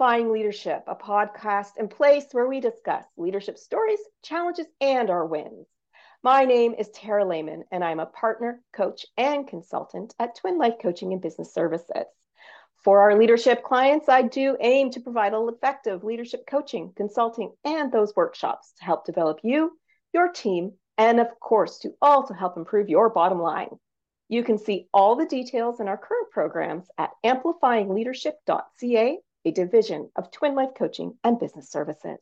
Amplifying Leadership, a podcast and place where we discuss leadership stories, challenges, and our wins. My name is Tara Lehman, and I'm a partner, coach, and consultant at Twin Life Coaching and Business Services. For our leadership clients, I do aim to provide effective leadership coaching, consulting, and those workshops to help develop you, your team, and of course, to also help improve your bottom line. You can see all the details in our current programs at amplifyingleadership.ca a division of Twin Life Coaching and Business Services.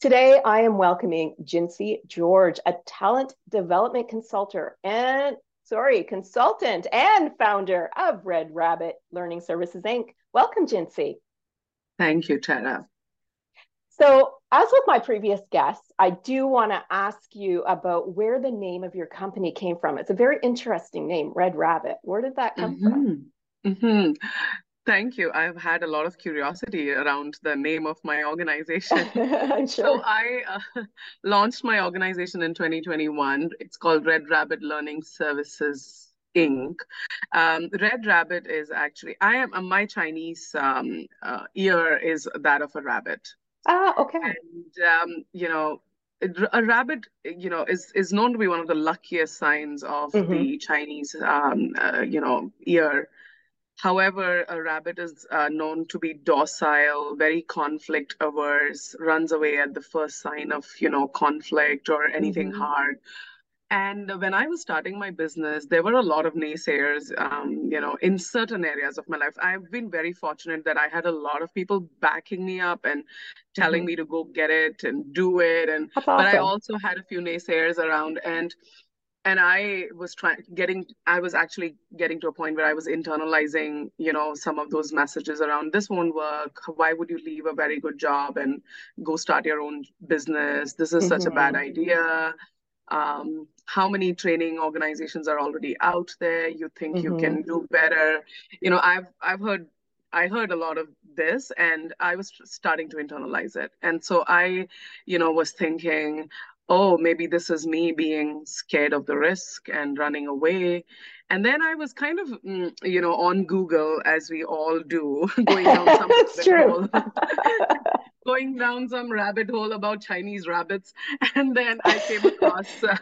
Today, I am welcoming Jincy George, a talent development consultant and sorry, consultant and founder of Red Rabbit Learning Services Inc. Welcome, Jincy. Thank you, Tara. So, as with my previous guests, I do want to ask you about where the name of your company came from. It's a very interesting name, Red Rabbit. Where did that come mm-hmm. from? Mm-hmm. Thank you. I've had a lot of curiosity around the name of my organization. sure. So I uh, launched my organization in 2021. It's called Red Rabbit Learning Services Inc. Um, Red Rabbit is actually I am uh, my Chinese um, uh, ear is that of a rabbit. Ah, okay. And um, you know, a rabbit, you know, is is known to be one of the luckiest signs of mm-hmm. the Chinese, um, uh, you know, ear. However, a rabbit is uh, known to be docile, very conflict averse, runs away at the first sign of, you know, conflict or anything mm-hmm. hard. And when I was starting my business, there were a lot of naysayers, um, you know, in certain areas of my life. I've been very fortunate that I had a lot of people backing me up and telling mm-hmm. me to go get it and do it. And awesome. but I also had a few naysayers around. And and i was trying getting i was actually getting to a point where i was internalizing you know some of those messages around this won't work why would you leave a very good job and go start your own business this is mm-hmm. such a bad mm-hmm. idea um, how many training organizations are already out there you think mm-hmm. you can mm-hmm. do better you know i've i've heard I heard a lot of this and I was starting to internalize it. And so I, you know, was thinking, oh, maybe this is me being scared of the risk and running away. And then I was kind of, mm, you know, on Google as we all do, going down some rabbit true. hole, going down some rabbit hole about Chinese rabbits, and then I came across uh,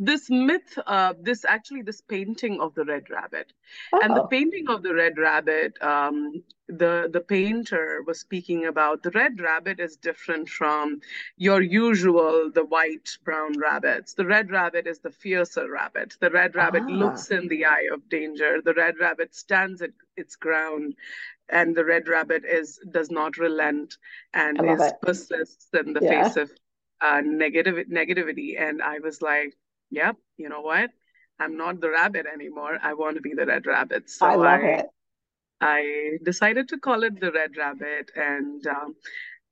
this myth, uh, this actually this painting of the red rabbit, oh. and the oh. painting of the red rabbit, um, the the painter was speaking about the red rabbit is different from your usual the white brown rabbits. The red rabbit is the fiercer rabbit. The red rabbit ah. looks in the eye of danger. The red rabbit stands at its ground and the red rabbit is does not relent and is it. persists in the yeah. face of uh, negative negativity. And I was like, yep, you know what? I'm not the rabbit anymore. I want to be the red rabbit. So I love I, it. I decided to call it the red rabbit, and um,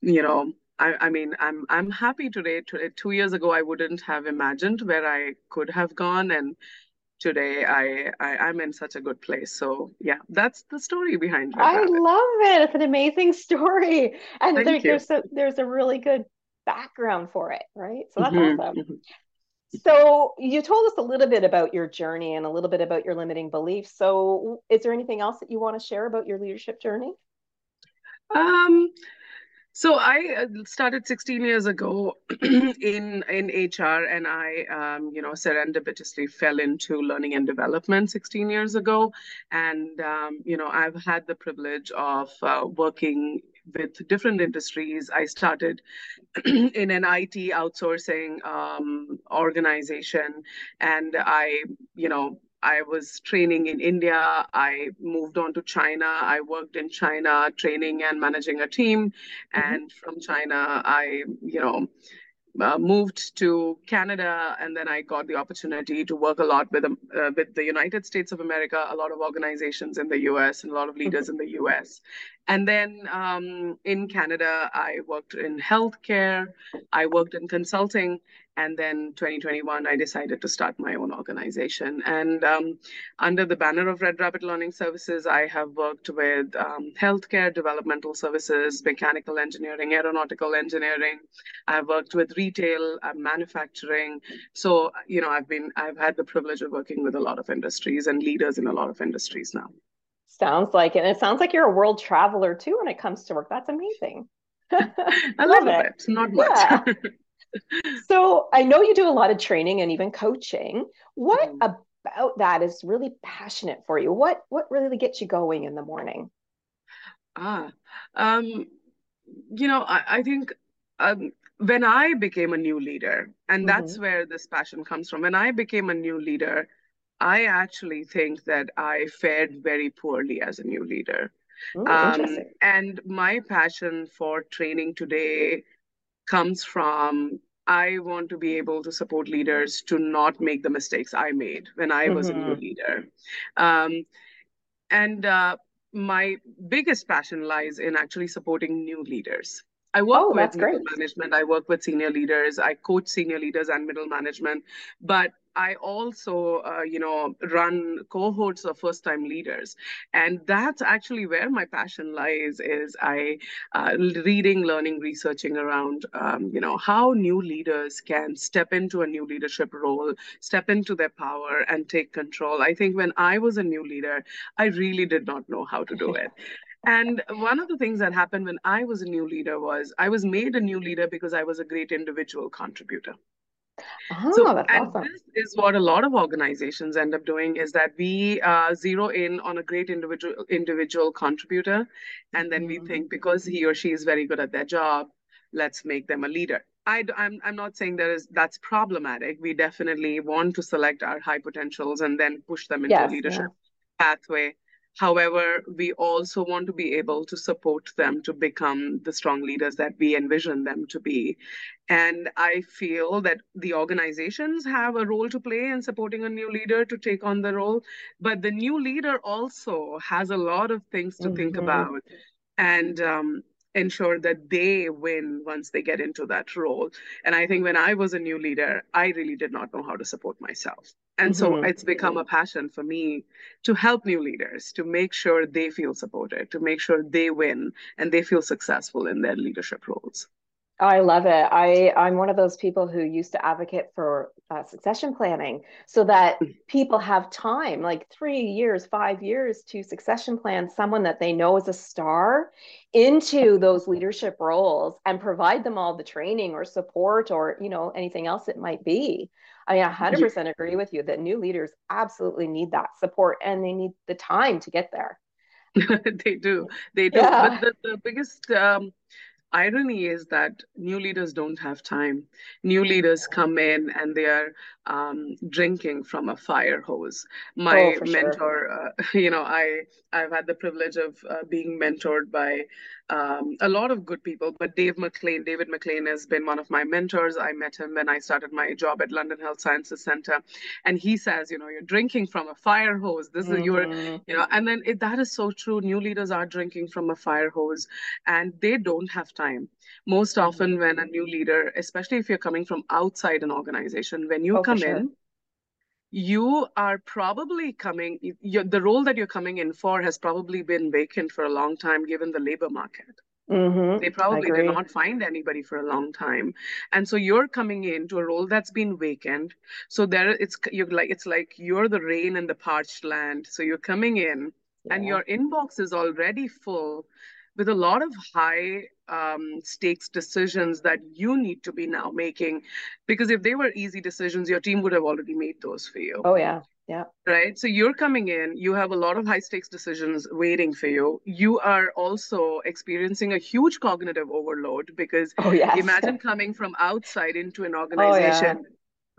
you know, I, I, mean, I'm I'm happy today. Two years ago, I wouldn't have imagined where I could have gone, and today I, I am in such a good place. So yeah, that's the story behind. Red I rabbit. love it. It's an amazing story, and there, there's a there's a really good background for it, right? So that's mm-hmm. awesome. Mm-hmm. So you told us a little bit about your journey and a little bit about your limiting beliefs. So is there anything else that you want to share about your leadership journey? Um, so I uh, started 16 years ago in in HR, and I, um, you know, serendipitously fell into learning and development 16 years ago, and um, you know, I've had the privilege of uh, working with different industries. I started in an IT outsourcing um, organization, and I, you know, I was training in India. I moved on to China. I worked in China, training and managing a team. Mm-hmm. And from China, I, you know, uh, moved to Canada, and then I got the opportunity to work a lot with um, uh, with the United States of America, a lot of organizations in the U.S. and a lot of leaders mm-hmm. in the U.S. And then um, in Canada, I worked in healthcare, I worked in consulting, and then 2021, I decided to start my own organization. And um, under the banner of Red Rabbit Learning Services, I have worked with um, healthcare, developmental services, mechanical engineering, aeronautical engineering. I've worked with retail, uh, manufacturing. So, you know, I've been, I've had the privilege of working with a lot of industries and leaders in a lot of industries now. Sounds like it. And it sounds like you're a world traveler too when it comes to work. That's amazing. a little bit, not much. Yeah. so I know you do a lot of training and even coaching. What mm. about that is really passionate for you? What what really gets you going in the morning? Ah, um, you know, I, I think um, when I became a new leader, and mm-hmm. that's where this passion comes from. When I became a new leader, I actually think that I fared very poorly as a new leader. Ooh, um, and my passion for training today comes from I want to be able to support leaders to not make the mistakes I made when I was mm-hmm. a new mm-hmm. leader. Um, and uh, my biggest passion lies in actually supporting new leaders. I work oh, with middle management, I work with senior leaders, I coach senior leaders and middle management, but I also, uh, you know, run cohorts of first-time leaders, and that's actually where my passion lies. Is I uh, reading, learning, researching around, um, you know, how new leaders can step into a new leadership role, step into their power, and take control. I think when I was a new leader, I really did not know how to do it. And one of the things that happened when I was a new leader was I was made a new leader because I was a great individual contributor. Oh, so, that's and awesome. this is what a lot of organizations end up doing is that we uh, zero in on a great individual individual contributor, and then mm-hmm. we think because he or she is very good at their job, let's make them a leader. I, I'm, I'm not saying that is that's problematic. We definitely want to select our high potentials and then push them into yes, a leadership yeah. pathway. However, we also want to be able to support them to become the strong leaders that we envision them to be. And I feel that the organizations have a role to play in supporting a new leader to take on the role, but the new leader also has a lot of things to mm-hmm. think about. And um, ensure that they win once they get into that role. And I think when I was a new leader, I really did not know how to support myself. And mm-hmm. so it's become a passion for me to help new leaders, to make sure they feel supported, to make sure they win and they feel successful in their leadership roles. I love it. I I'm one of those people who used to advocate for uh, succession planning so that mm. people have time, like three years, five years, to succession plan someone that they know is a star into those leadership roles and provide them all the training or support or you know anything else it might be. I mean, 100% agree with you that new leaders absolutely need that support and they need the time to get there. they do. They do. Yeah. But the, the biggest um, irony is that new leaders don't have time. New leaders come in and they are um, drinking from a fire hose. My oh, mentor, sure. uh, you know, I I've had the privilege of uh, being mentored by um, a lot of good people, but Dave McLean, David McLean has been one of my mentors. I met him when I started my job at London Health Sciences Center, and he says, you know, you're drinking from a fire hose. This mm-hmm. is your, you know, and then it, that is so true. New leaders are drinking from a fire hose, and they don't have time. Most mm-hmm. often, when a new leader, especially if you're coming from outside an organization, when you oh, come sure. you are probably coming the role that you're coming in for has probably been vacant for a long time given the labor market mm-hmm. they probably did not find anybody for a long time and so you're coming into a role that's been vacant so there it's you're like it's like you're the rain in the parched land so you're coming in yeah. and your inbox is already full with a lot of high um, stakes decisions that you need to be now making. Because if they were easy decisions, your team would have already made those for you. Oh, yeah. Yeah. Right. So you're coming in, you have a lot of high stakes decisions waiting for you. You are also experiencing a huge cognitive overload because oh, yes. imagine coming from outside into an organization. Oh, yeah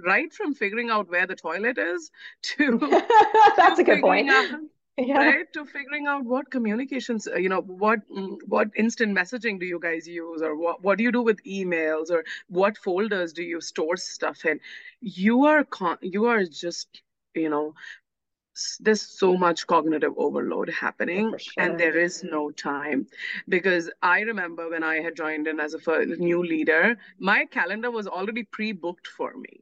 right from figuring out where the toilet is to that's to a good point out, yeah. right to figuring out what communications uh, you know what mm, what instant messaging do you guys use or what, what do you do with emails or what folders do you store stuff in you are con- you are just you know there's so much cognitive overload happening sure. and there is no time because i remember when i had joined in as a new leader my calendar was already pre-booked for me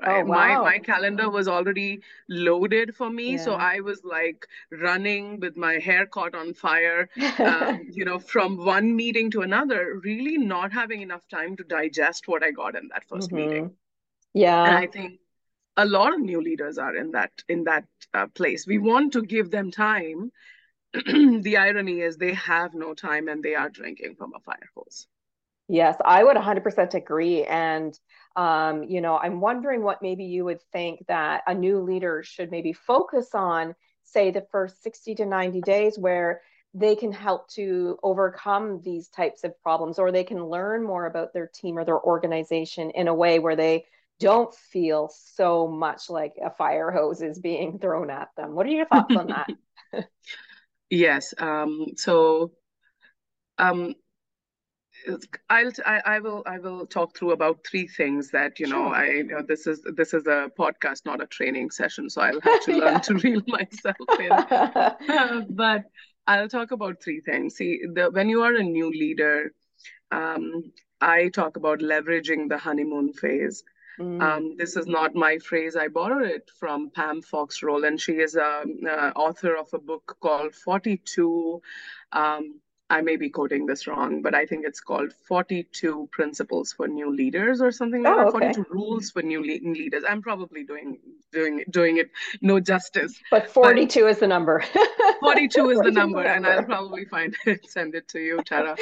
Right? Oh, wow. My my calendar was already loaded for me, yeah. so I was like running with my hair caught on fire, um, you know, from one meeting to another, really not having enough time to digest what I got in that 1st mm-hmm. meeting. Yeah, and I think a lot of new leaders are in that in that uh, place. We want to give them time the irony is they have no time and they are drinking from a fire hose. Yes, I would 100% agree. And, um, you know, I'm wondering what maybe you would think that a new leader should maybe focus on, say, the first 60 to 90 days where they can help to overcome these types of problems or they can learn more about their team or their organization in a way where they don't feel so much like a fire hose is being thrown at them. What are your thoughts on that? yes. Um, so um, I'll I, I, will I will talk through about three things that you know sure. I you know, this is this is a podcast not a training session so I'll have to learn yeah. to reel myself in uh, but I'll talk about three things see the when you are a new leader um, I talk about leveraging the honeymoon phase Mm. Um, this is not my phrase. I borrowed it from Pam Fox Rollin, and she is a, a author of a book called 42. Um, I may be quoting this wrong, but I think it's called 42 Principles for New Leaders or something like oh, that. Okay. 42 Rules for New le- Leaders. I'm probably doing doing doing it no justice. But 42 but is the number. 42 is the number, and I'll probably find it, send it to you, Tara.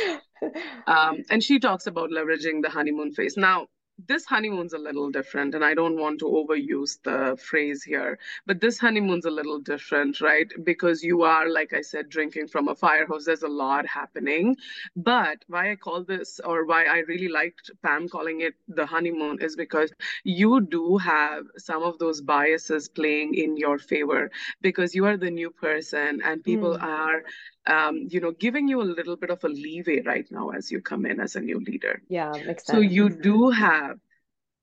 Um, and she talks about leveraging the honeymoon phase. Now, this honeymoon's a little different and i don't want to overuse the phrase here but this honeymoon's a little different right? Because you are like i said drinking from a fire hose there's a lot happening. But why i call this or why i really liked pam calling it the honeymoon is because you do have some of those biases playing in your favor because you are the new person and people mm. are um, you know, giving you a little bit of a leeway right now as you come in as a new leader. Yeah, makes sense. So you do have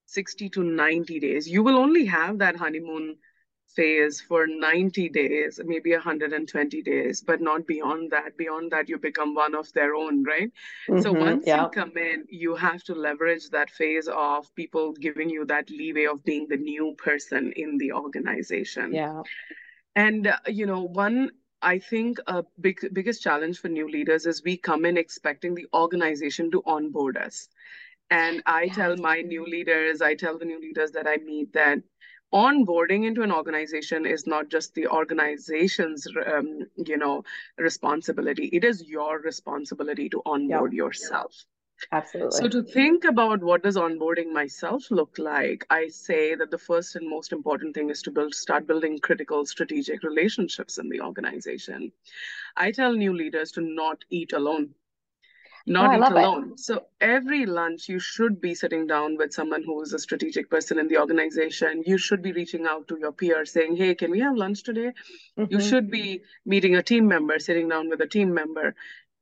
60 to 90 days. You will only have that honeymoon phase for 90 days, maybe 120 days, but not beyond that. Beyond that, you become one of their own, right? Mm-hmm, so once yeah. you come in, you have to leverage that phase of people giving you that leeway of being the new person in the organization. Yeah. And, uh, you know, one I think a big biggest challenge for new leaders is we come in expecting the organization to onboard us. And I yeah. tell my new leaders, I tell the new leaders that I meet that onboarding into an organization is not just the organization's um, you know responsibility it is your responsibility to onboard yourself Absolutely. So to think about what does onboarding myself look like, I say that the first and most important thing is to build start building critical strategic relationships in the organization. I tell new leaders to not eat alone. Not oh, eat alone. It. So every lunch you should be sitting down with someone who is a strategic person in the organization. You should be reaching out to your peer saying, "Hey, can we have lunch today?" Mm-hmm. You should be meeting a team member, sitting down with a team member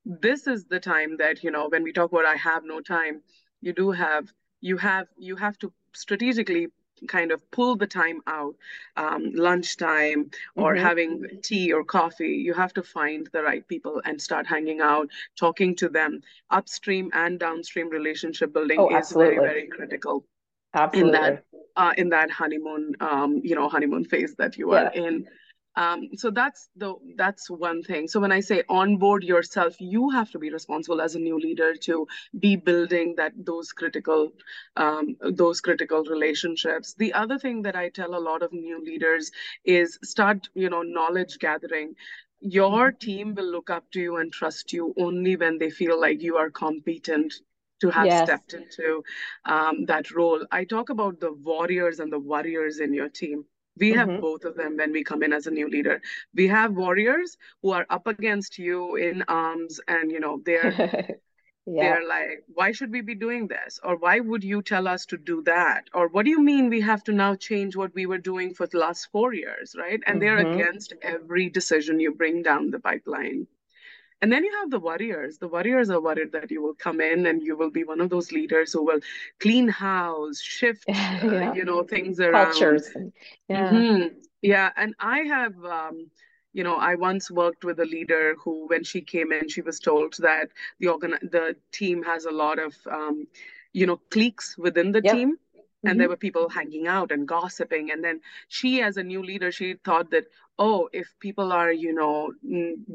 this is the time that you know when we talk about i have no time you do have you have you have to strategically kind of pull the time out um, lunchtime or mm-hmm. having tea or coffee. You have to find the right people and start hanging out talking to them. Upstream and downstream relationship building oh, is very very critical absolutely. in that uh, in that honeymoon um, you know honeymoon phase that you are in um, so that's the that's one thing. So when I say onboard yourself, you have to be responsible as a new leader to be building that those critical um, those critical relationships. The other thing that I tell a lot of new leaders is start you know knowledge gathering your team will look up to you and trust you only when they feel like you are competent to have yes. stepped into um, that role. I talk about the warriors and the warriors in your team. We have mm-hmm. both of them when we come in as a new leader. We have warriors who are up against you in arms, and you know they're yeah. they're like, why should we be doing this, or why would you tell us to do that, or what do you mean we have to now change what we were doing for the last four years, right? And mm-hmm. they're against every decision you bring down the pipeline. And then you have the warriors. The warriors are worried that you will come in and you will be one of those leaders who will clean house, shift, yeah. uh, you know, things around. Cultures. Yeah. Mm-hmm. Yeah. And I have, um, you know, I once worked with a leader who, when she came in, she was told that the organ- the team has a lot of, um, you know, cliques within the yep. team and mm-hmm. there were people hanging out and gossiping and then she as a new leader she thought that oh if people are you know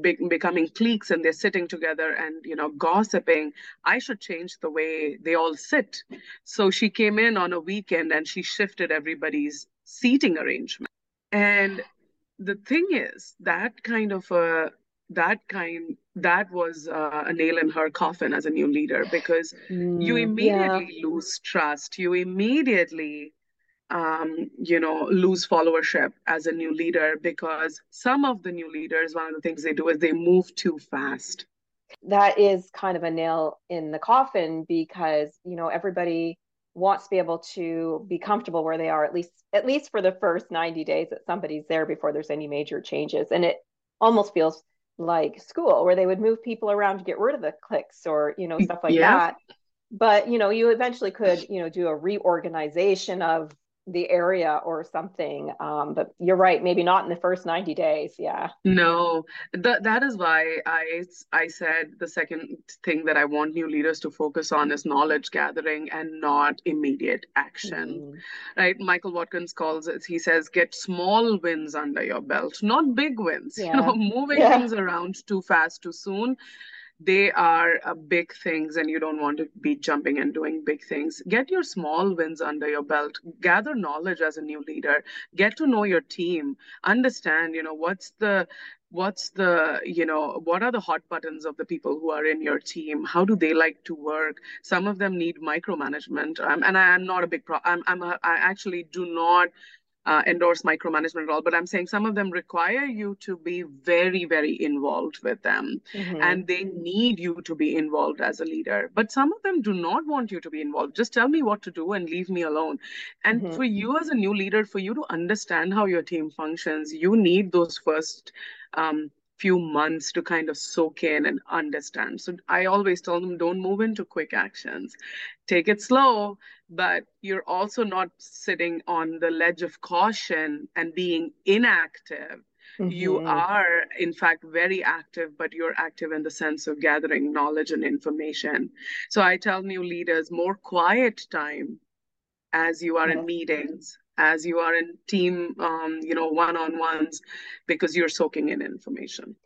be- becoming cliques and they're sitting together and you know gossiping i should change the way they all sit. So she came in on a weekend and she shifted everybody's seating arrangement. And the thing is that kind of a that kind that was uh, a nail in her coffin as a new leader because mm, you immediately yeah. lose trust. You immediately um, you know lose followership as a new leader because some of the new leaders one of the things they do is they move too fast. That is kind of a nail in the coffin because you know everybody wants to be able to be comfortable where they are at least at least for the first 90 days that somebody's there before there's any major changes. And it almost feels like school where they would move people around to get rid of the cliques or you know stuff like yeah. that. But you know you eventually could you know do a reorganization of the area or something um, but you're right maybe not in the first 90 days yeah no that that is why i i said the second thing that i want new leaders to focus on is knowledge gathering and not immediate action mm-hmm. right michael watkins calls it he says get small wins under your belt not big wins yeah. you know moving yeah. things around too fast too soon they are uh, big things and you don't want to be jumping and doing big things. Get your small wins under your belt. Gather knowledge as a new leader. Get to know your team. Understand you know what's the what's the you know what are the hot buttons of the people who are in your team? How do they like to work? Some of them need micromanagement. Um, and I, am not a big pro i'm, I'm a, i actually do not uh, endorse micromanagement at all, but I'm saying some of them require you to be very, very involved with them. Mm-hmm. And they need you to be involved as a leader. But some of them do not want you to be involved. Just tell me what to do and leave me alone. And mm-hmm. for you as a new leader, for you to understand how your team functions, you need those first um, few months to kind of soak in and understand. So I always tell them don't move into quick actions. Take it slow, but you're also not sitting on the ledge of caution and being inactive. Mm-hmm. You are, in fact, very active, but you're active in the sense of gathering knowledge and information. So I tell new leaders more quiet time as you are in meetings as you are in team, um, you know, one-on-ones, because you're soaking in information.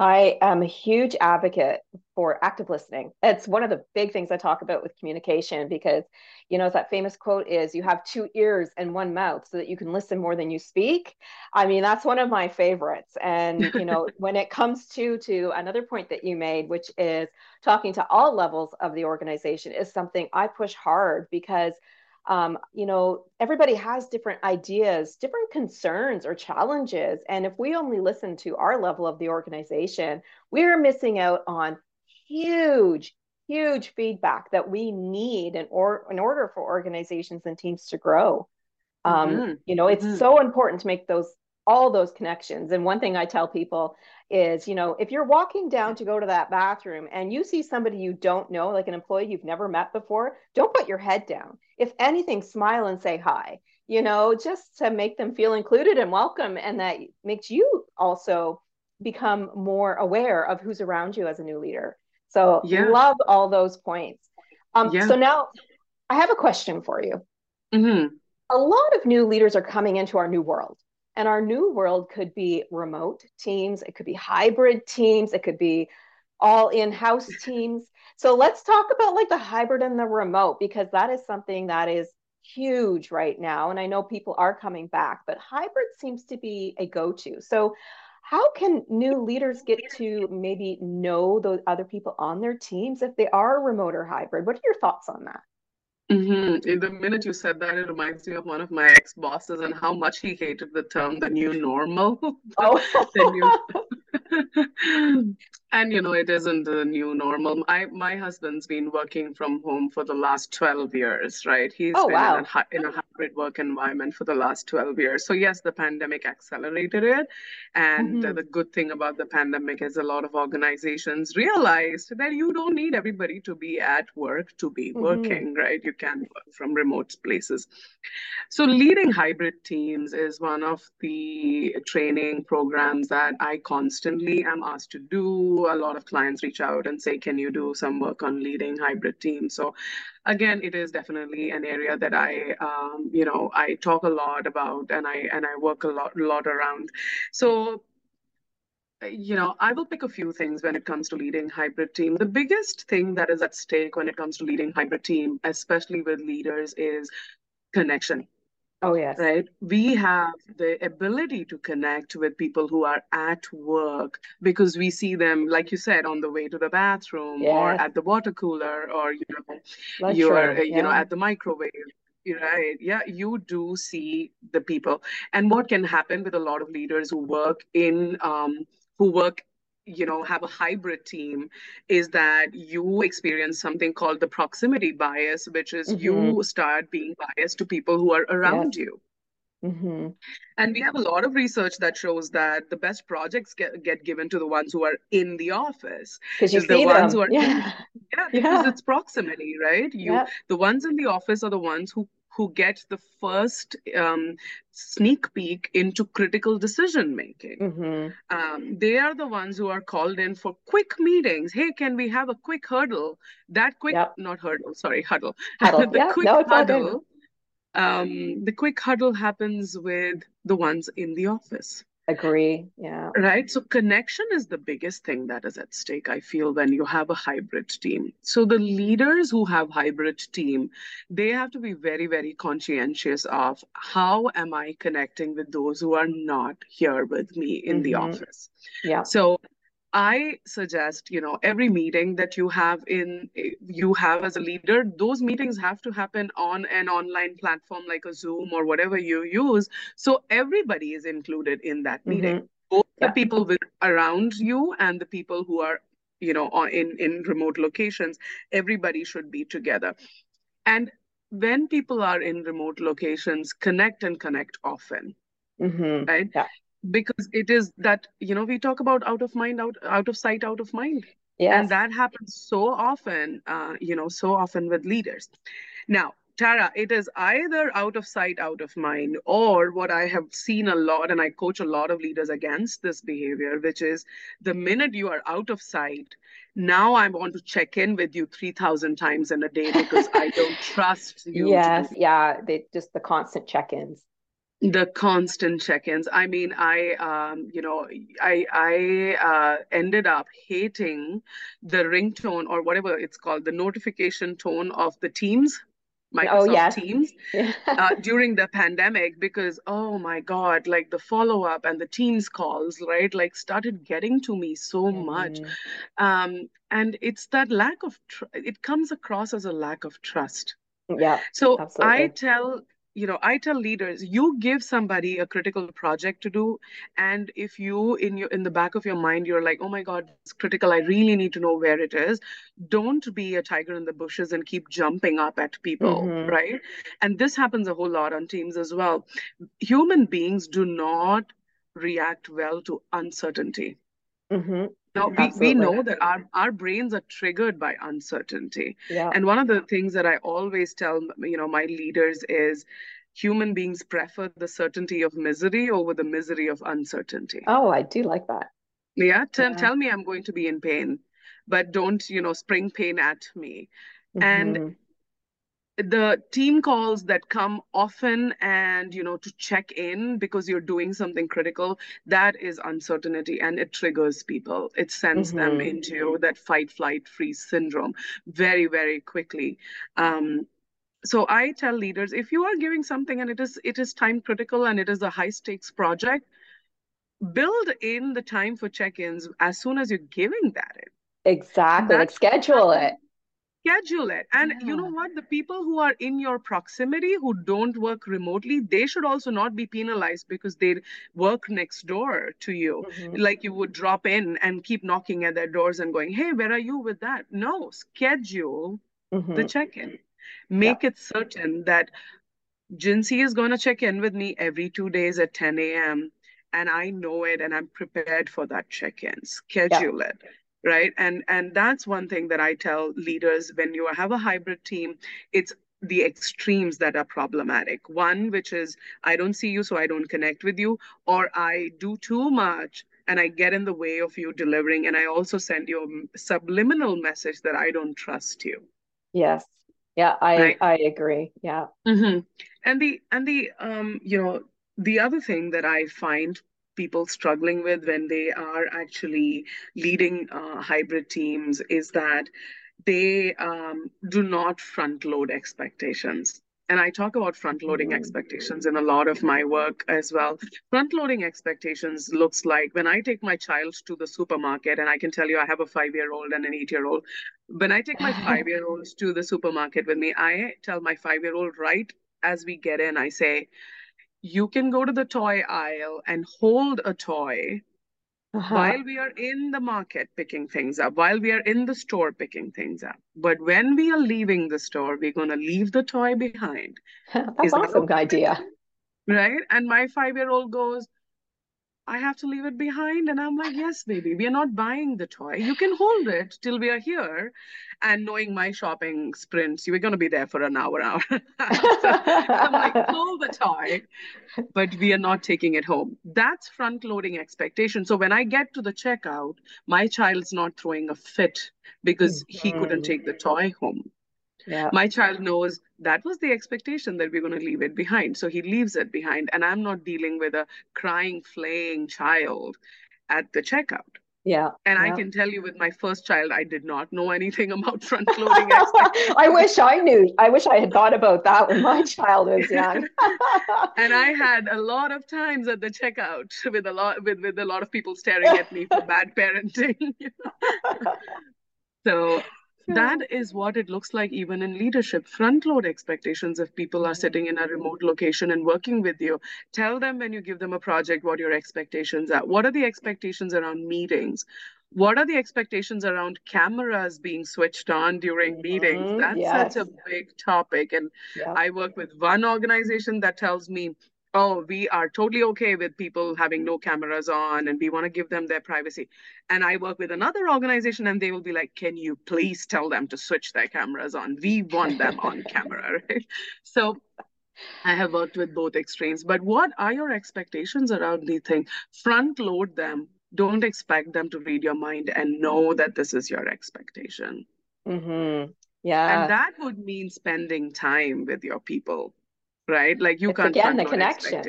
I am a huge advocate for active listening. It's one of the big things I talk about with communication because, you know, that famous quote is you have two ears and one mouth so that you can listen more than you speak. I mean, that's one of my favorites. And, you know, when it comes to to another point that you made, which is talking to all levels of the organization is something I push hard because um, you know, everybody has different ideas, different concerns or challenges. And if we only listen to our level of the organization, we're missing out on huge, huge feedback that we need in, or, in order for organizations and teams to grow. Um, mm-hmm. You know, it's mm-hmm. so important to make those all those connections. And one thing I tell people is, you know, if you're walking down to go to that bathroom and you see somebody you don't know, like an employee you've never met before, don't put your head down. If anything, smile and say hi, you know, just to make them feel included and welcome. And that makes you also become more aware of who's around you as a new leader. So yeah. love all those points. Um, yeah. So now I have a question for you. Mm-hmm. A lot of new leaders are coming into our new world and our new world could be remote teams, it could be hybrid teams, it could be all in-house teams. So let's talk about like the hybrid and the remote because that is something that is huge right now and I know people are coming back, but hybrid seems to be a go-to. So how can new leaders get to maybe know those other people on their teams if they are remote or hybrid? What are your thoughts on that? Mm-hmm. The minute you said that, it reminds me of one of my ex bosses and how much he hated the term the new normal. Oh. the new... and you know it isn't the new normal i my husband's been working from home for the last 12 years right He's oh, been wow. in, a, in a hybrid work environment for the last 12 years so yes the pandemic accelerated it and mm-hmm. the good thing about the pandemic is a lot of organizations realized that you don't need everybody to be at work to be mm-hmm. working right you can work from remote places so leading hybrid teams is one of the training programs that i constantly am asked to do a lot of clients reach out and say, can you do some work on leading hybrid teams? So again, it is definitely an area that I, um, you know, I talk a lot about and I and I work a lot, lot around. So you know, I will pick a few things when it comes to leading hybrid team. The biggest thing that is at stake when it comes to leading hybrid team, especially with leaders, is connection Oh, yes. Right. We have the ability to connect with people who are at work because we see them, like you said, on the way to the bathroom yes. or at the water cooler or, you know, you are, yeah. you know, at the microwave. Right. Yeah, you do see the people. And what can happen with a lot of leaders who work in um, who work you know have a hybrid team is that you experience something called the proximity bias which is mm-hmm. you start being biased to people who are around yes. you mm-hmm. and we have a lot of research that shows that the best projects get, get given to the ones who are in the office because you see the ones them. who are yeah. yeah because yeah. it's proximity right you yeah. the ones in the office are the ones who who get the first um, sneak peek into critical decision making. Mm-hmm. Um, they are the ones who are called in for quick meetings. Hey, can we have a quick hurdle? That quick, yep. not hurdle, sorry, huddle. Huddle. the quick no, huddle. Um, the quick huddle happens with the ones in the office. Agree. Yeah. Right. So connection is the biggest thing that is at stake, I feel, when you have a hybrid team. So the leaders who have hybrid team, they have to be very, very conscientious of how am I connecting with those who are not here with me in mm-hmm. the office. Yeah. So I suggest, you know, every meeting that you have in you have as a leader, those meetings have to happen on an online platform like a Zoom or whatever you use. So everybody is included in that meeting. Mm-hmm. Both yeah. the people with around you and the people who are, you know, on, in, in remote locations, everybody should be together. And when people are in remote locations, connect and connect often. Mm-hmm. Right? Yeah because it is that you know we talk about out of mind out out of sight out of mind. Yeah and that happens so often uh, you know so often with leaders. Now Tara, it is either out of sight, out of mind, or what I have seen a lot, and I coach a lot of leaders against this behavior, which is the minute you are out of sight, now I want to check in with you 3,000 times in a day because I don't trust you. Yes, yeah, they, just the constant check ins the constant check-ins i mean i um, you know i i uh, ended up hating the ringtone or whatever it's called the notification tone of the teams Microsoft oh, yes. Teams uh, during the pandemic because oh my god, like the follow up and the Teams calls, right? Like started getting to me so mm-hmm. much, um, and it's that lack of tr- it comes across as a lack of trust. Yeah. So absolutely. I tell you know i tell leaders you give somebody a critical project to do and if you in your in the back of your mind you're like oh my god it's critical. I really need to know where it is. Don't be a tiger in the bushes and keep jumping up at people mm-hmm. right? And this happens a whole lot on teams as well. Human beings do not react well to uncertainty. Mm-hmm. Now we, we know that our, our brains are triggered by uncertainty. Yeah. And one of the things that I always tell you know my leaders is human beings prefer the certainty of misery over the misery of uncertainty. Oh, I do like that. Yeah, tell, yeah. tell me I'm going to be in pain, but don't, you know, spring pain at me. Mm-hmm. And the team calls that come often and you know to check in because you're doing something critical that is uncertainty and it triggers people. It sends mm-hmm. them into that fight flight freeze syndrome very very quickly. Um, so i tell leaders if you are giving something and it is it is time critical and it is a high stakes project build in the time for check-ins as soon as you're giving that in. Exactly like schedule it schedule it and yeah. you know what the people who are in your proximity who don't work remotely they should also not be penalized because they work next door to you mm-hmm. like you would drop in and keep knocking at their doors and going hey where are you with that no schedule mm-hmm. the check-in make yeah. it certain that Jincy is going to check in with me every two days at 10 a.m. and I know it and I'm prepared for that check-in. Schedule yeah. it right? And and that's one thing that i tell leaders when you have a hybrid team it's the extremes that are problematic. One which is i don't see you so i don't connect with you or i do too much and i get in the way of you delivering and i also send you a subliminal message that i don't trust you. Yes. Yeah i right? i agree. Yeah. Mm-hmm. and the and the um you know the other thing that i find people struggling with when they are actually leading uh, hybrid teams is that they um, do not front load expectations. and I talk about front loading expectations in a lot of my work as well. Front loading expectations looks like when I take my child to the supermarket, and I can tell you I have a five year old and an eight year old. When I take my five year olds to the supermarket with me, I tell my five year old right as we get in, I say, you can go to the toy aisle and hold a toy uh-huh. while we are in the market picking things up, while we are in the store picking things up. But when we are leaving the store, we're going to leave the toy behind. That's Is awesome that idea. Right. And my five year old goes, I have to leave it behind. And I'm like, yes, baby, we are not buying the toy. You can hold it till we are here. And knowing my shopping sprints, you are going to be there for an hour, hour. so I'm like, hold the toy, but we are not taking it home. That's front loading expectation. So when I get to the checkout, my child's not throwing a fit because mm-hmm. he couldn't take the toy home. Yeah. My child knows that was the expectation that we're going to leave it behind. So he leaves it behind. And I'm not dealing with a crying, flaying child at the checkout. Yeah. And yeah. I can tell you with my first child, I did not know anything about front loading. I wish I knew. I wish I had thought about that when my child was young. and I had a lot of times at the checkout with a lot with, with a lot of people staring at me for bad parenting. so that is what it looks like even in leadership. Front load expectations if people are sitting in a remote location and working with you. Tell them when you give them a project what your expectations are. What are the expectations around meetings? What are the expectations around cameras being switched on during meetings mm-hmm. that's yes. such a big topic. And yeah. i work with one organization that tells me oh, we are totally okay with people having no cameras on and we want to give them their privacy. And I work with another organization and they will be like, can you please tell them to switch their cameras on? We want them on camera, right? So I have worked with both extremes. But what are your expectations around the thing? Front load them. Don't expect them to read your mind and know that this is your expectation. Mm-hmm. Yeah. And that would mean spending time with your people right? Like you it's can't again the connection.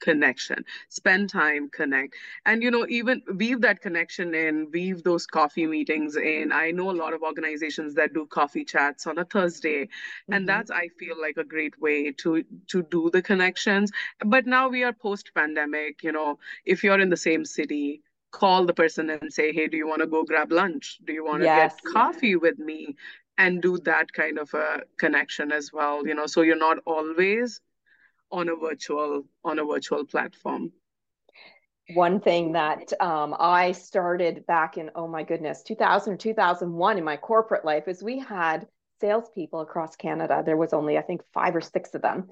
Connection. Spend time, connect. And you know, even weave that connection in, weave those coffee meetings in. I know a lot of organizations that do coffee chats on a Thursday. Mm-hmm. And that's I feel like a great way to to do the connections. But now we are post-pandemic, you know, if you're in the same city, call the person and say, hey, do you want to go grab lunch? Do you want to yes. get coffee with me? And do that kind of a connection as well you know so you're not always on a virtual on a virtual platform. One thing that um, i started back in oh my goodness 2000 or 2001 in my corporate life is we had salespeople across canada. There was only i think five or six of them.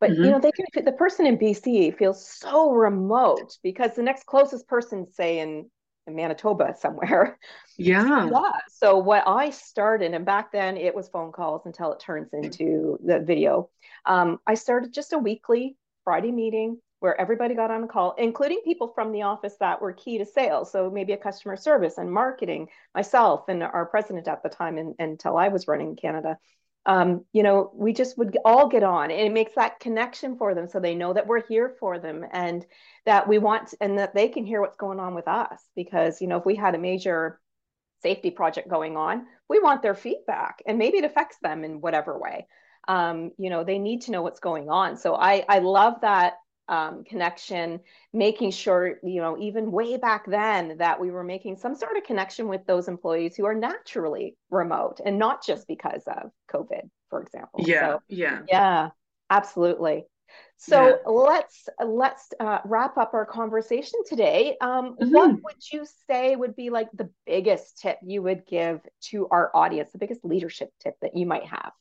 But mm-hmm. you know they can the person in bc feels so remote because the next closest person say in in Manitoba somewhere. Yeah. yeah. So what I started, and back then it was phone calls until it turns into the video. Um, I started just a weekly Friday meeting where everybody got on a call, including people from the office that were key to sales. So maybe a customer service and marketing, myself and our president at the time, and, until I was running Canada um, you know, we just would all get on and it makes that connection for them so they know that we're here for them and that we want and that they can hear what's going on with us. Because, you know, if we had a major safety project going on, we want their feedback and maybe it affects them in whatever way. Um, you know, they need to know what's going on. So I, I love that um, connection, making sure, you know, even way back then that we were making some sort of connection with those employees who are naturally remote and not just because of COVID, for example. Yeah. So, yeah. Yeah, absolutely. So yeah. let's let's uh, wrap up our conversation today. Um, mm-hmm. What would you say would be like the biggest tip you would give to our audience, the biggest leadership tip that you might have?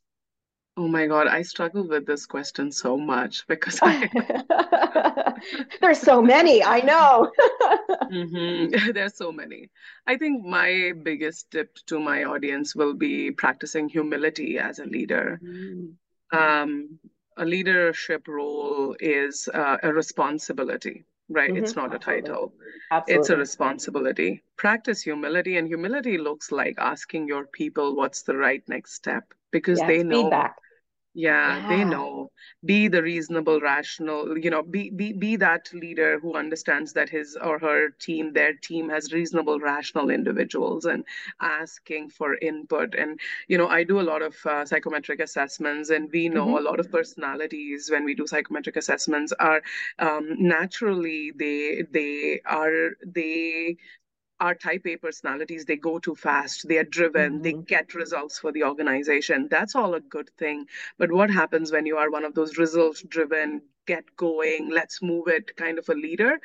Oh my God, I struggle with this question so much because I... there's so many, I know. mm-hmm. There's so many. I think my biggest tip to my audience will be practicing humility as a leader. Mm. Um, a leadership role is uh, a responsibility, right? Mm-hmm. It's not Absolutely. a title, Absolutely. it's a responsibility. Practice humility, and humility looks like asking your people what's the right next step because yes, they know. Feedback Yeah, Yeah. they know. Be the reasonable, rational, you know, be be be that leader who understands that his or her team, their team has reasonable, rational individuals and asking for input. And, you know, I do a lot of uh, psychometric assessments, and we know Mhm. a lot of personalities when we do psychometric assessments are um, naturally they they are they are type A personalities. They go too fast, they are driven, they Mhm. get results for the organization. That's all a good thing. But what happens when you are one of those results driven, get going, let's move it kind of a leader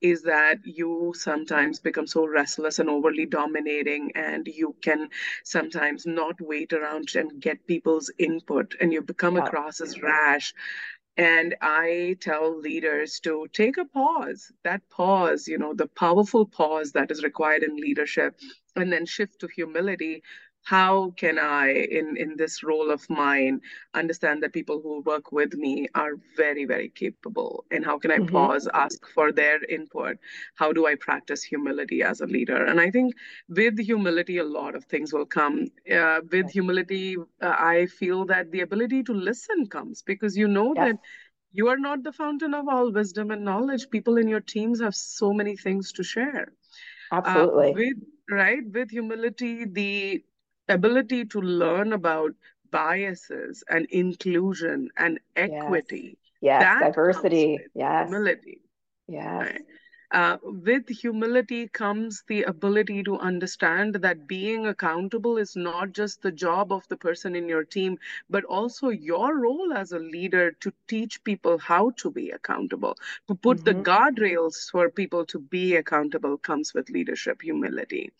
is that you sometimes become so restless and overly dominating, and you can sometimes not wait around and get people's input, and you become Yeah. across as rash and I tell leaders to take a pause, that pause, you know, the powerful pause that is required in leadership, and then shift to humility. How can I, in, in this role of mine, understand that people who work with me are very, very capable? And how can I Mhm. pause, ask for their input? How do I practice humility as a leader? And I think with humility, a lot of things will come. Uh, with humility, uh, I feel that the ability to listen comes because you know Yes. that you are not the fountain of all wisdom and knowledge. People in your teams have so many things to share. Uh, Absolutely. with right, with humility, the ability to learn about biases and inclusion and equity, Yes. comes Diversity. Yes. humility. Yes. Right. Uh, with humility comes the ability to understand that being accountable is not just the job of the person in your team, but also your role as a leader to teach people how to be accountable. To put the Mhm. guardrails for people to be accountable comes with leadership humility.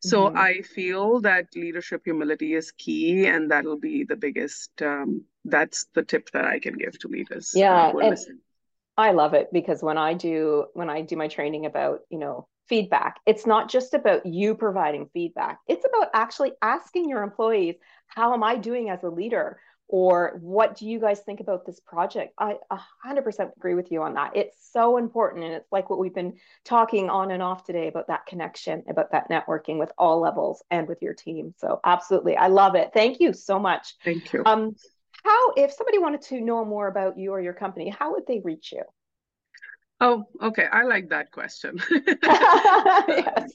So Mhm. I feel that leadership humility is key, and that'll be the biggest, um, that's the tip that I can give to leaders Yeah. And listening. I love it because when I do when I do my training about, you know, feedback, it's not just about you providing feedback. It's about actually asking your employees, how am I doing as a leader? Or what do you guys think about this project? I 100% agree with you on that. It's so important. And it's like what we've been talking on and off today about that connection, about that networking with all levels and with your team. So, absolutely. I love it. Thank you so much. Thank you. Um, how, if somebody wanted to know more about you or your company, how would they reach you? Oh, okay. I like that question. yes.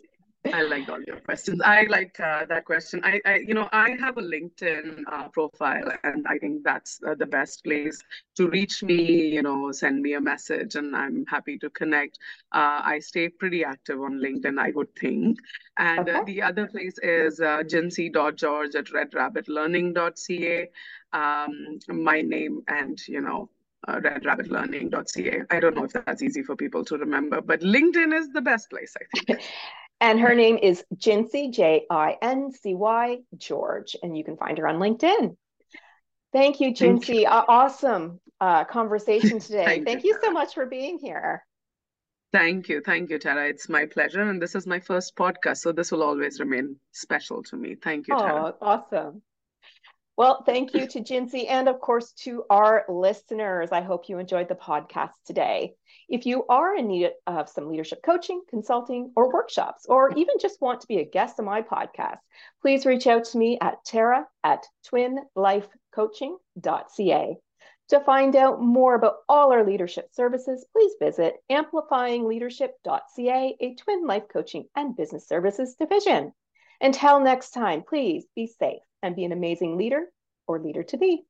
I liked all your questions. I like uh, that question. I, I, you know, I have a LinkedIn uh, profile, and I think that's uh, the best place to reach me. You know, send me a message, and I'm happy to connect. Uh, I stay pretty active on LinkedIn, I would think. And Okay. uh, the other place is uh, jincy.george at redrabbitlearning.ca. Um, my name and you know uh, redrabbitlearning.ca. I don't know if that's easy for people to remember, but LinkedIn is the best place, I think. and her name is Jincy, J I N C Y George, and you can find her on LinkedIn. Thank you, Thank Jincy. you. Uh, awesome uh, conversation today. Thank Thank you, you so much for being here. Thank you. Thank you, Tara. It's my pleasure. And this is my first podcast, so this will always remain special to me. Thank you, Tara. Oh, awesome. Well, thank you to Jincy and, of course, to our listeners. I hope you enjoyed the podcast today. If you are in need of some leadership coaching, consulting, or workshops, or even just want to be a guest on my podcast, please reach out to me at tara at twinlifecoaching.ca. To find out more about all our leadership services, please visit amplifyingleadership.ca, a Twin Life Coaching and Business Services division. Until next time, please be safe and be an amazing leader or leader to be.